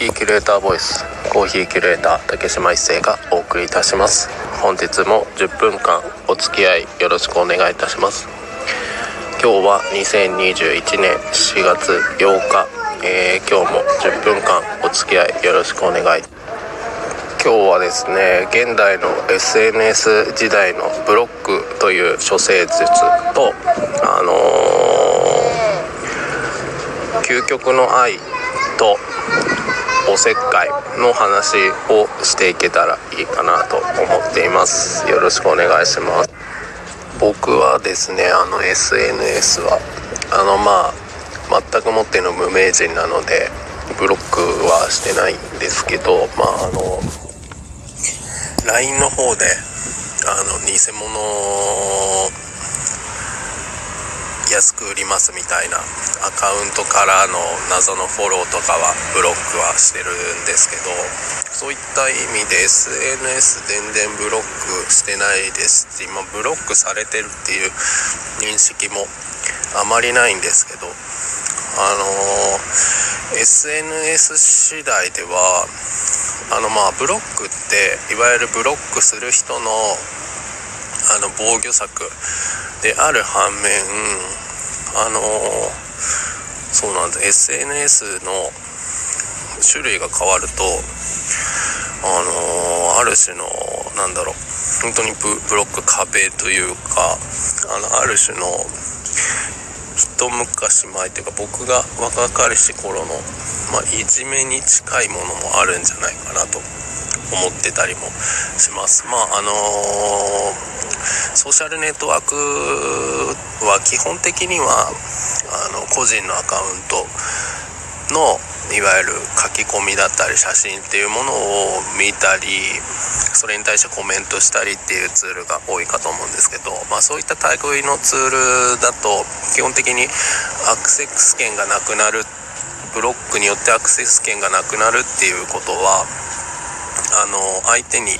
ヒーキュレーターボイスコーヒーキュレーター竹島一生がお送りいたします。本日も10分間お付き合いよろしくお願いいたします。今日は2021年4月8日、えー、今日も10分間お付き合いよろしくお願い。今日はですね現代の SNS 時代のブロックという処世術とあのー、究極の愛とおせっかいの話をしていけたらいいかなと思っています。よろしくお願いします。僕はですねあの SNS はあのまあ全くもっての無名人なのでブロックはしてないんですけどまああの LINE の方であの偽物安く売りますみたいなアカウントからの謎のフォローとかはブロックはしてるんですけどそういった意味で SNS 全然ブロックしてないですし今ブロックされてるっていう認識もあまりないんですけどあのー、SNS 次第ではあのまあブロックっていわゆるブロックする人のあの防御策である反面あのそうなんだ。SNS の種類が変わるとあのある種のなんだろう本当にブロック壁というかあのある種の一昔前というか僕が若かりし頃の、まあ、いじめに近いものもあるんじゃないかなと。思ってたりもします。まああのー、ソーシャルネットワークは基本的にはあの個人のアカウントのいわゆる書き込みだったり写真っていうものを見たりそれに対してコメントしたりっていうツールが多いかと思うんですけど、まあ、そういった類のツールだと基本的にアクセス権がなくなるブロックによってアクセス権がなくなるっていうことはあの相手に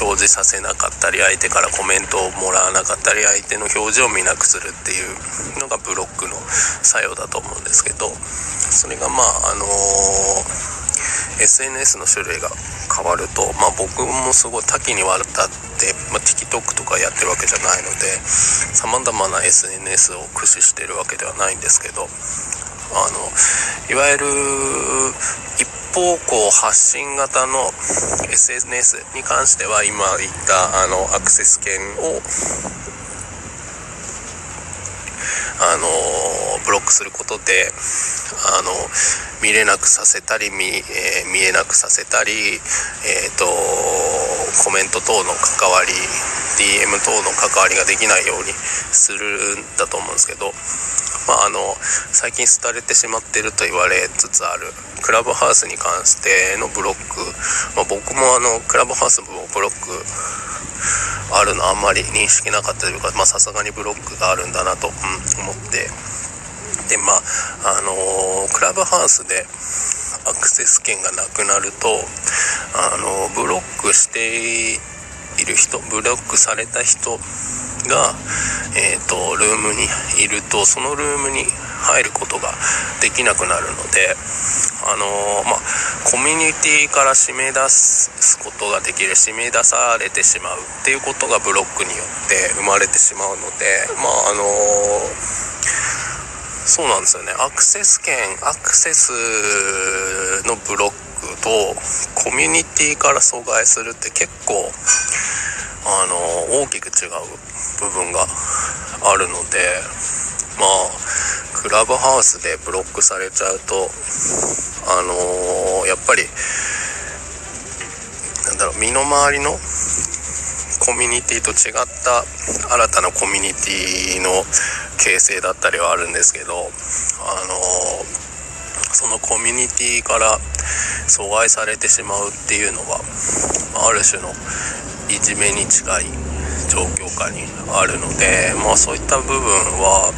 表示させなかったり相手からコメントをもらわなかったり相手の表示を見なくするっていうのがブロックの作用だと思うんですけどそれがまああの、SNS の種類が変わると、まあ、僕もすごい多岐にわたって、まあ、TikTok とかやってるわけじゃないのでさまざまな SNS を駆使してるわけではないんですけどあのいわゆる一方向発信型の SNS に関しては今言ったあのアクセス権をあのブロックすることであの見れなくさせたり見,、えー、見えなくさせたり、えーと、コメント等の関わり DM 等の関わりができないようにするんだと思うんですけど、まあ、あの最近廃れてしまっていると言われつつある。クラブハウスに関してのブロック、まあ、僕もあのクラブハウスもブロックあるのあんまり認識なかったというかさすがにブロックがあるんだなと、うん、思って。でまああのー、クラブハウスでアクセス権がなくなるとあのー、ブロックしている人ブロックされた人が、えーと、ルームにいるとそのルームに入ることができなくなるのであのー、まあ、コミュニティから締め出すことができる締め出されてしまうっていうことがブロックによって生まれてしまうのでまああのー、そうなんですよね。アクセス権アクセスのブロックとコミュニティから阻害するって結構あの大きく違う部分があるのでまあクラブハウスでブロックされちゃうとあのー、やっぱりなんだろう身の回りのコミュニティと違った新たなコミュニティの形成だったりはあるんですけどあのー、そのコミュニティから阻害されてしまうっていうのはある種のいじめに近い状況下にあるので、まあ、そういった部分は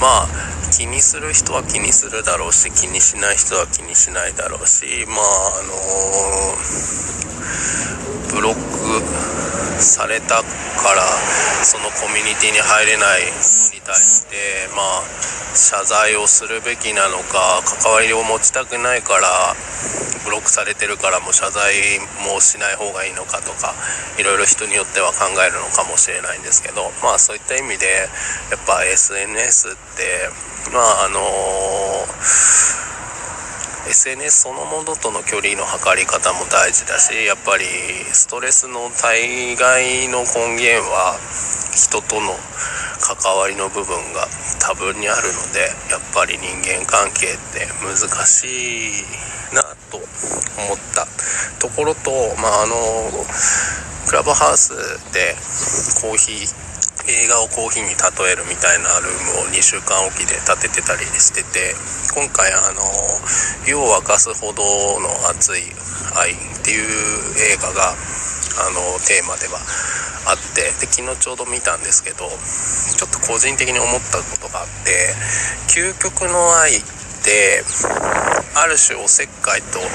まあ気にする人は気にするだろうし気にしない人は気にしないだろうしまああのー、ブロックされたからそのコミュニティに入れない。人に対してまあ謝罪をするべきなのか関わりを持ちたくないからブロックされてるからもう謝罪もしない方がいいのかとかいろいろ人によっては考えるのかもしれないんですけどまあそういった意味でやっぱ SNS ってまああのー SNS そのものとの距離の測り方も大事だしやっぱりストレスの大概の根源は人との関わりの部分が多分にあるのでやっぱり人間関係って難しいなと思ったところとまああのクラブハウスでコーヒー映画をコーヒーに例えるみたいなルームを2週間おきで建ててたりしてて今回あの「湯を沸かすほどの熱い愛」っていう映画があのテーマではあってで昨日ちょうど見たんですけどちょっと個人的に思ったことがあって究極の愛ってある種おせっかいと道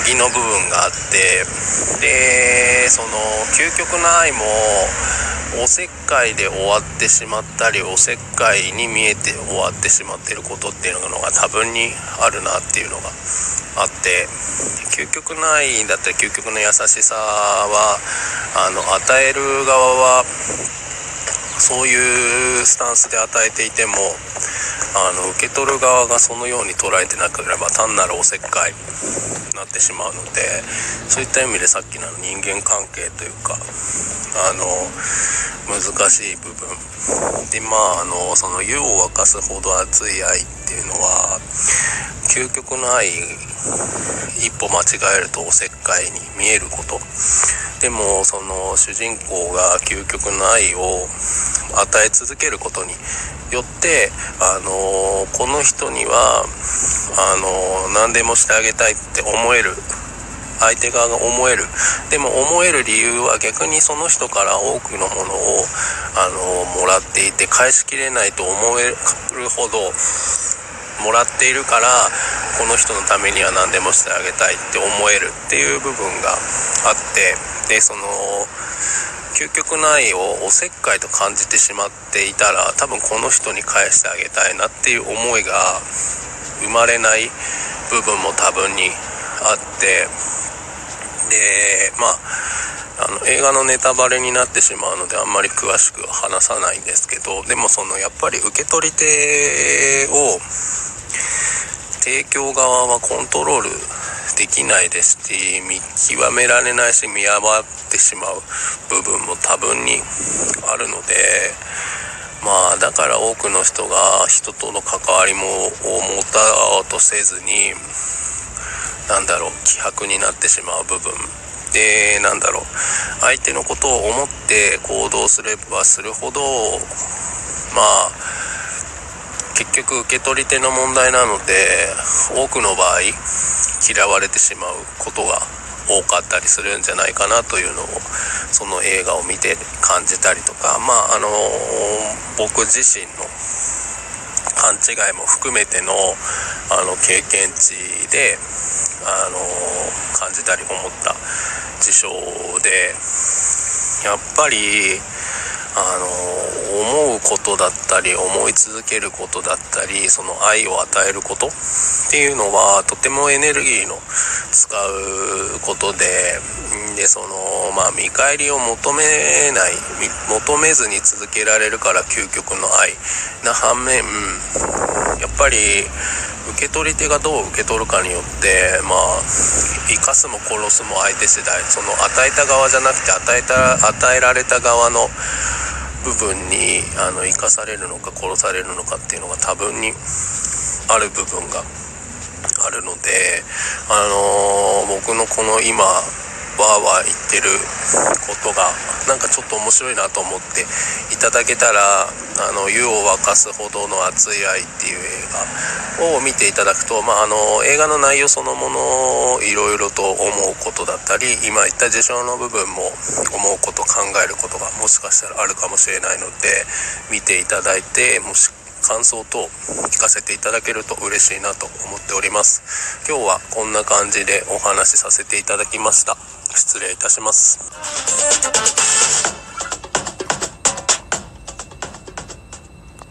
義の部分があってでその究極の愛もおせっかいで終わってしまったりおせっかいに見えて終わってしまってることっていうのが多分にあるなっていうのがあって究極ないだったら究極の優しさはあの与える側はそういうスタンスで与えていてもあの受け取る側がそのように捉えてなければ単なるおせっかいになってしまうのでそういった意味でさっきの人間関係というかあの難しい部分。でまああのその湯を沸かすほど熱い愛っていうのは究極の愛一歩間違えるとおせっかいに見えること。でもその主人公が究極の愛を与え続けることによってあのこの人にはあの何でもしてあげたいって思える。相手側が思える。でも思える理由は逆にその人から多くのものをあのもらっていて返しきれないと思えるほどもらっているからこの人のためには何でもしてあげたいって思えるっていう部分があってでその究極の愛をおせっかいと感じてしまっていたら多分この人に返してあげたいなっていう思いが生まれない部分も多分にあってでまああの映画のネタバレになってしまうのであんまり詳しくは話さないんですけどでもそのやっぱり受け取り手を提供側はコントロールできないですし見極められないし見誤ってしまう部分も多分にあるのでまあだから多くの人が人との関わりもを持たおうとせずになんだろう希薄になってしまう部分。でなんだろう相手のことを思って行動すればするほどまあ結局受け取り手の問題なので多くの場合嫌われてしまうことが多かったりするんじゃないかなというのをその映画を見て感じたりとかまああの僕自身の勘違いも含めてのあの経験値であの感じたり思った事象でやっぱりあの思うことだったり思い続けることだったりその愛を与えることっていうのはとてもエネルギーの使うことででそのまあ見返りを求めない求めずに続けられるから究極の愛な反面やっぱり受け取り手がどう受け取るかによってまあ生かすも殺すも相手世代その与えた側じゃなくて与えた与えられた側の部分にあの生かされるのか殺されるのかっていうのが多分にある部分があるので、あのー、僕のこの今わーわー言ってることがなんかちょっと面白いなと思っていただけたらあの湯を沸かすほどの熱い愛っていう映画を見ていただくと、まあ、あの映画の内容そのものをいろいろと思うことだったり今言った事象の部分も思うこと考えることがもしかしたらあるかもしれないので見ていただいてもし感想等聞かせていただけると嬉しいなと思っております。今日はこんな感じでお話しさせていただきました。失礼いたします。